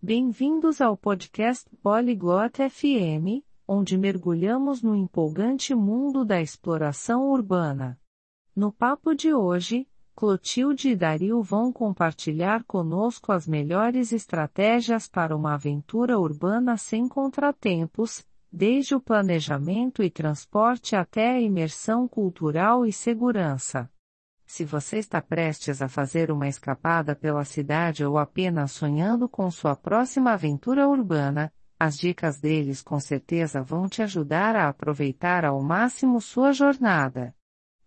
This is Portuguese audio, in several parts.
Bem-vindos ao podcast Polyglot FM, onde mergulhamos no empolgante mundo da exploração urbana. No papo de hoje, Clotilde e Dario vão compartilhar conosco as melhores estratégias para uma aventura urbana sem contratempos, desde o planejamento e transporte até a imersão cultural e segurança. Se você está prestes a fazer uma escapada pela cidade ou apenas sonhando com sua próxima aventura urbana, as dicas deles com certeza vão te ajudar a aproveitar ao máximo sua jornada.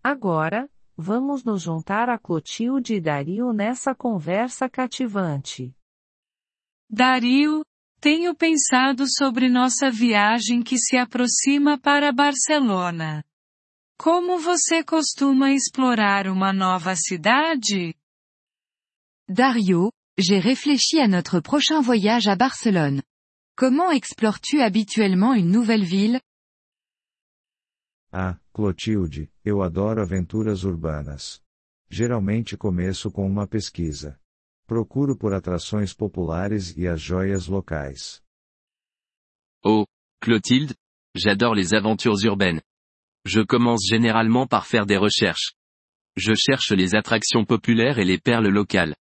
Agora, vamos nos juntar a Clotilde e Dario nessa conversa cativante. Dario, tenho pensado sobre nossa viagem que se aproxima para Barcelona. Como você costuma explorar uma nova cidade? Dario, j'ai réfléchi à notre prochain voyage à Barcelone. Comment explores-tu habituellement une nouvelle ville? Ah, Clotilde, eu adoro aventuras urbanas. Geralmente começo com uma pesquisa. Procuro por atrações populares e as joias locais. Oh, Clotilde, j'adore les aventures urbaines. Je commence généralement par faire des recherches. Je cherche les attractions populaires et les perles locales.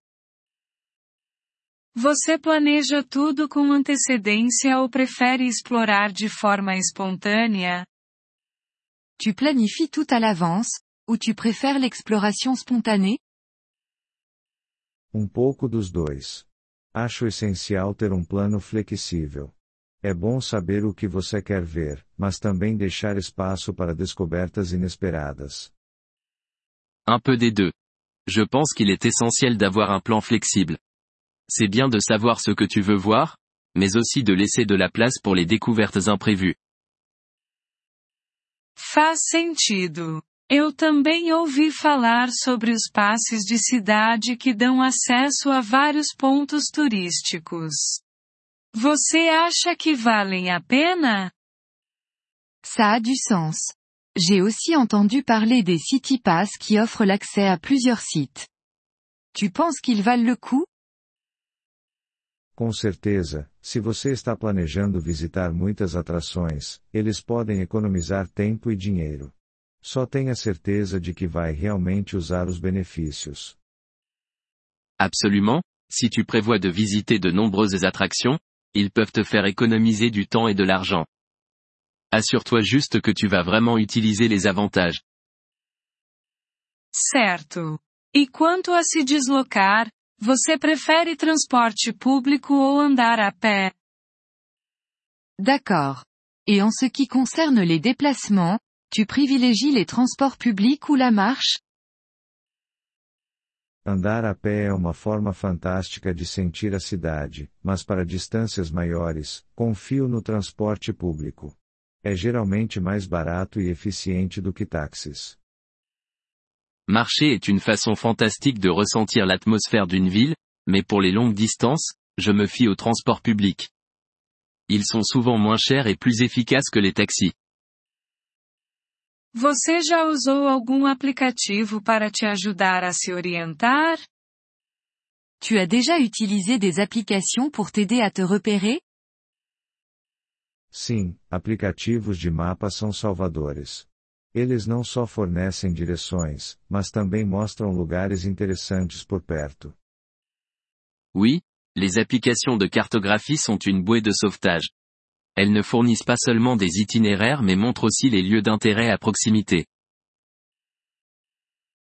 Você planeja tudo com antecedência ou prefere explorar de forma espontânea? Tu planifies tout à l'avance, ou tu préfères l'exploration spontanée? Um pouco dos dois. Acho essencial ter um plano flexível. É bom saber o que você quer ver, mas também deixar espaço para descobertas inesperadas. Un peu des deux. Je pense qu'il est essentiel d'avoir un plan flexible. C'est bien de savoir ce que tu veux voir, mais aussi de laisser de la place pour les découvertes imprévues. Faz sentido. Eu também ouvi falar sobre os passes de cidade que dão acesso a vários pontos turísticos. Você acha que valem a pena? Ça a du sens. J'ai aussi entendu parler des City Pass qui offrent l'accès à plusieurs sites. Tu penses qu'ils valent le coup? Com certeza, se você está planejando visitar muitas atrações, eles podem economizar tempo e dinheiro. Só tenha certeza de que vai realmente usar os benefícios. Absolument, si tu prévois de visiter de nombreuses attractions, ils peuvent te faire économiser du temps et de l'argent. Assure-toi juste que tu vas vraiment utiliser les avantages. Certo. E quanto a se deslocar, você prefere transporte público ou andar a pé? D'accord. Et en ce qui concerne les déplacements, tu privilégies les transports publics ou la marche? Andar a pé é uma forma fantástica de sentir a cidade, mas para distâncias maiores, confio no transporte público. É geralmente mais barato e eficiente do que táxis. Marcher est une façon fantastique de ressentir l'atmosphère d'une ville, mais pour les longues distances, je me fie au transport public. Ils sont souvent moins chers et plus efficaces que les taxis. Você já usou algum aplicativo para te ajudar a se orientar? Tu as déjà utilisé des applications pour t'aider à te repérer? Sim, aplicativos de mapas são salvadores. Eles não só fornecem direções, mas também mostram lugares interessantes por perto. Oui, les applications de cartographie sont une bouée de sauvetage. Elles ne fournissent pas seulement des itinéraires mais montrent aussi les lieux d'intérêt à proximité.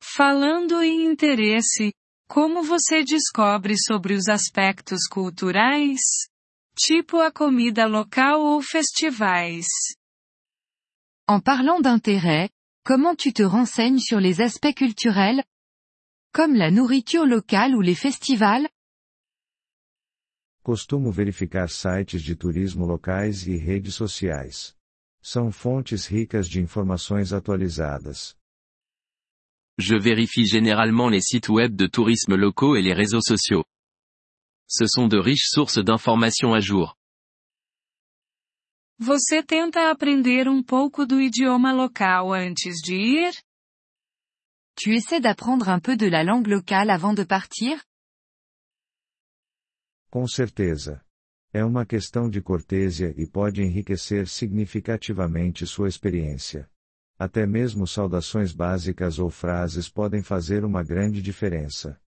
Falando em interesse, como você descobre sobre os aspectos culturais? Tipo a comida local ou festivais? En parlant d'intérêt, comment tu te renseignes sur les aspects culturels? Comme la nourriture locale ou les festivals? Costumo verificar sites de turismo locais e redes sociais. São fontes ricas de informações atualizadas. Je vérifie généralement les sites web de tourisme locaux et les réseaux sociaux. Ce sont de riches sources d'informations à jour. Você tenta aprender um pouco do idioma local antes de ir? Tu essaies d'apprendre un peu de la langue locale avant de partir? Com certeza. É uma questão de cortesia e pode enriquecer significativamente sua experiência. Até mesmo saudações básicas ou frases podem fazer uma grande diferença.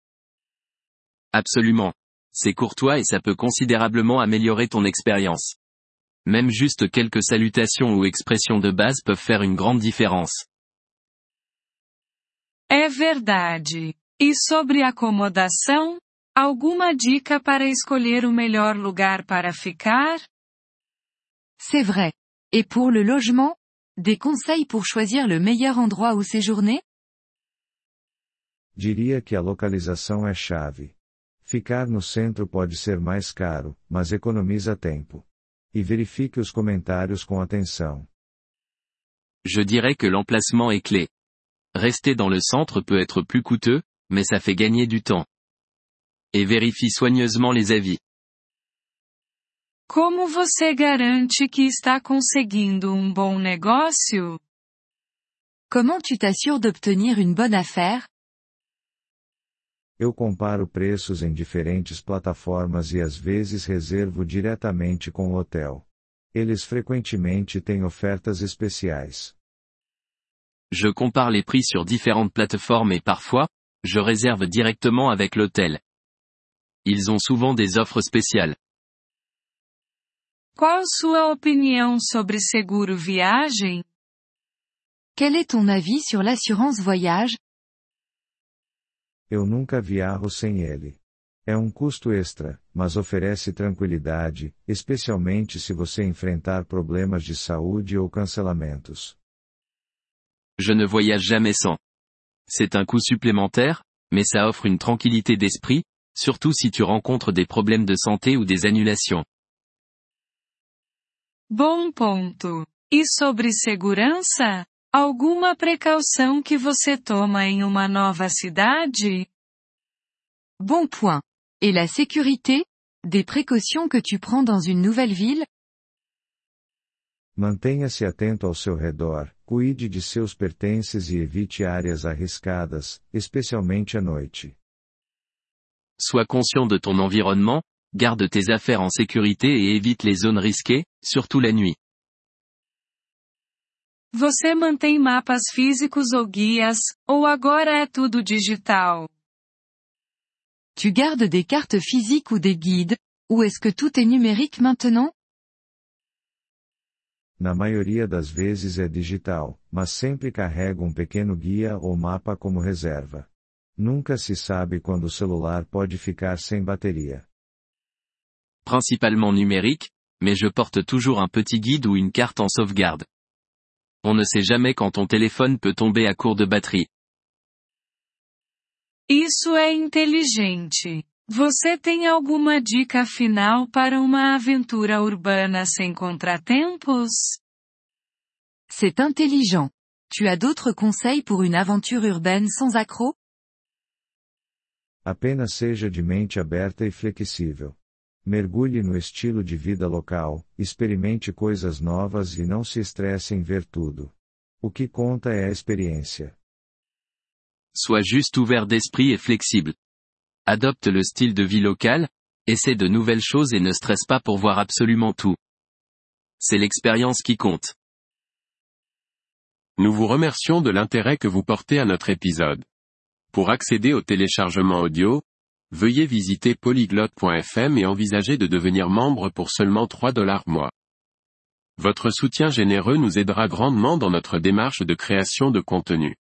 Absolument. C'est courtois et ça peut considérablement améliorer ton expérience. Même juste quelques salutations ou expressions de base peuvent faire une grande différence. É verdade. E sobre acomodação? Alguma dica para escolher o melhor lugar para ficar? C'est vrai. Et pour le logement? Des conseils pour choisir le meilleur endroit où séjourner? Diria que a localização é chave. Ficar no centro pode ser mais caro, mas economiza tempo. E verifique os comentários com atenção. Je dirais que l'emplacement est clé. Rester dans le centre peut être plus coûteux, mais ça fait gagner du temps. Et vérifie soigneusement les avis. Como você garante que está conseguindo um bom negócio? Comment tu t'assures d'obtenir une bonne affaire? Eu comparo preços em diferentes plataformas e às vezes reservo diretamente com o hotel. Eles frequentemente têm ofertas especiais. Je compare les prix sur différentes plateformes et parfois, je réserve directement avec l'hôtel. Ils ont souvent des offres spéciales. Qual sua opinião sobre seguro viagem? Quel est ton avis sur l'assurance voyage? Eu nunca viajo sem ele. É um custo extra, mas oferece tranquilidade, especialmente se você enfrentar problemas de saúde ou cancelamentos. Je ne voyage jamais sans. C'est un coût supplémentaire, mais ça offre une tranquillité d'esprit, surtout si tu rencontres des problèmes de santé ou des annulations. Bom ponto. E sobre segurança? Alguma precaução que você toma em uma nova cidade? Bon point. Et la sécurité? Des précautions que tu prends dans une nouvelle ville? Mantenha-se atento ao seu redor, cuide de seus pertences e evite áreas arriscadas, especialmente à noite. Sois conscient de ton environnement, garde tes affaires en sécurité et évite les zones risquées, surtout la nuit. Você mantém mapas físicos ou guias, ou agora é tudo digital? Tu gardes des cartes physiques ou des guides, ou est-ce que tout est numérique maintenant? Na maioria das vezes é digital, mas sempre carrego um pequeno guia ou mapa como reserva. Nunca se sabe quando o celular pode ficar sem bateria. Principalement numérique, mais je porte toujours un petit guide ou une carte en sauvegarde. On ne sait jamais quand ton téléphone peut tomber à court de batterie. Isso é inteligente. Você tem alguma dica final para uma aventura urbana sem contratempos? C'est intelligent. Tu as d'autres conseils pour une aventure urbaine sans accroc? Apenas seja de mente aberta e flexível. Mergulhe no estilo de vida local, experimente coisas novas e não se estresse em ver tudo. O que conta é a experiência. Sois juste ouvert d'esprit et flexible. Adopte le style de vie local, essaie de nouvelles choses et ne stresse pas pour voir absolument tout. C'est l'expérience qui compte. Nous vous remercions de l'intérêt que vous portez à notre épisode. Pour accéder au téléchargement audio, veuillez visiter polyglotte.fm et envisager de devenir membre pour seulement 3 dollars mois. Votre soutien généreux nous aidera grandement dans notre démarche de création de contenu.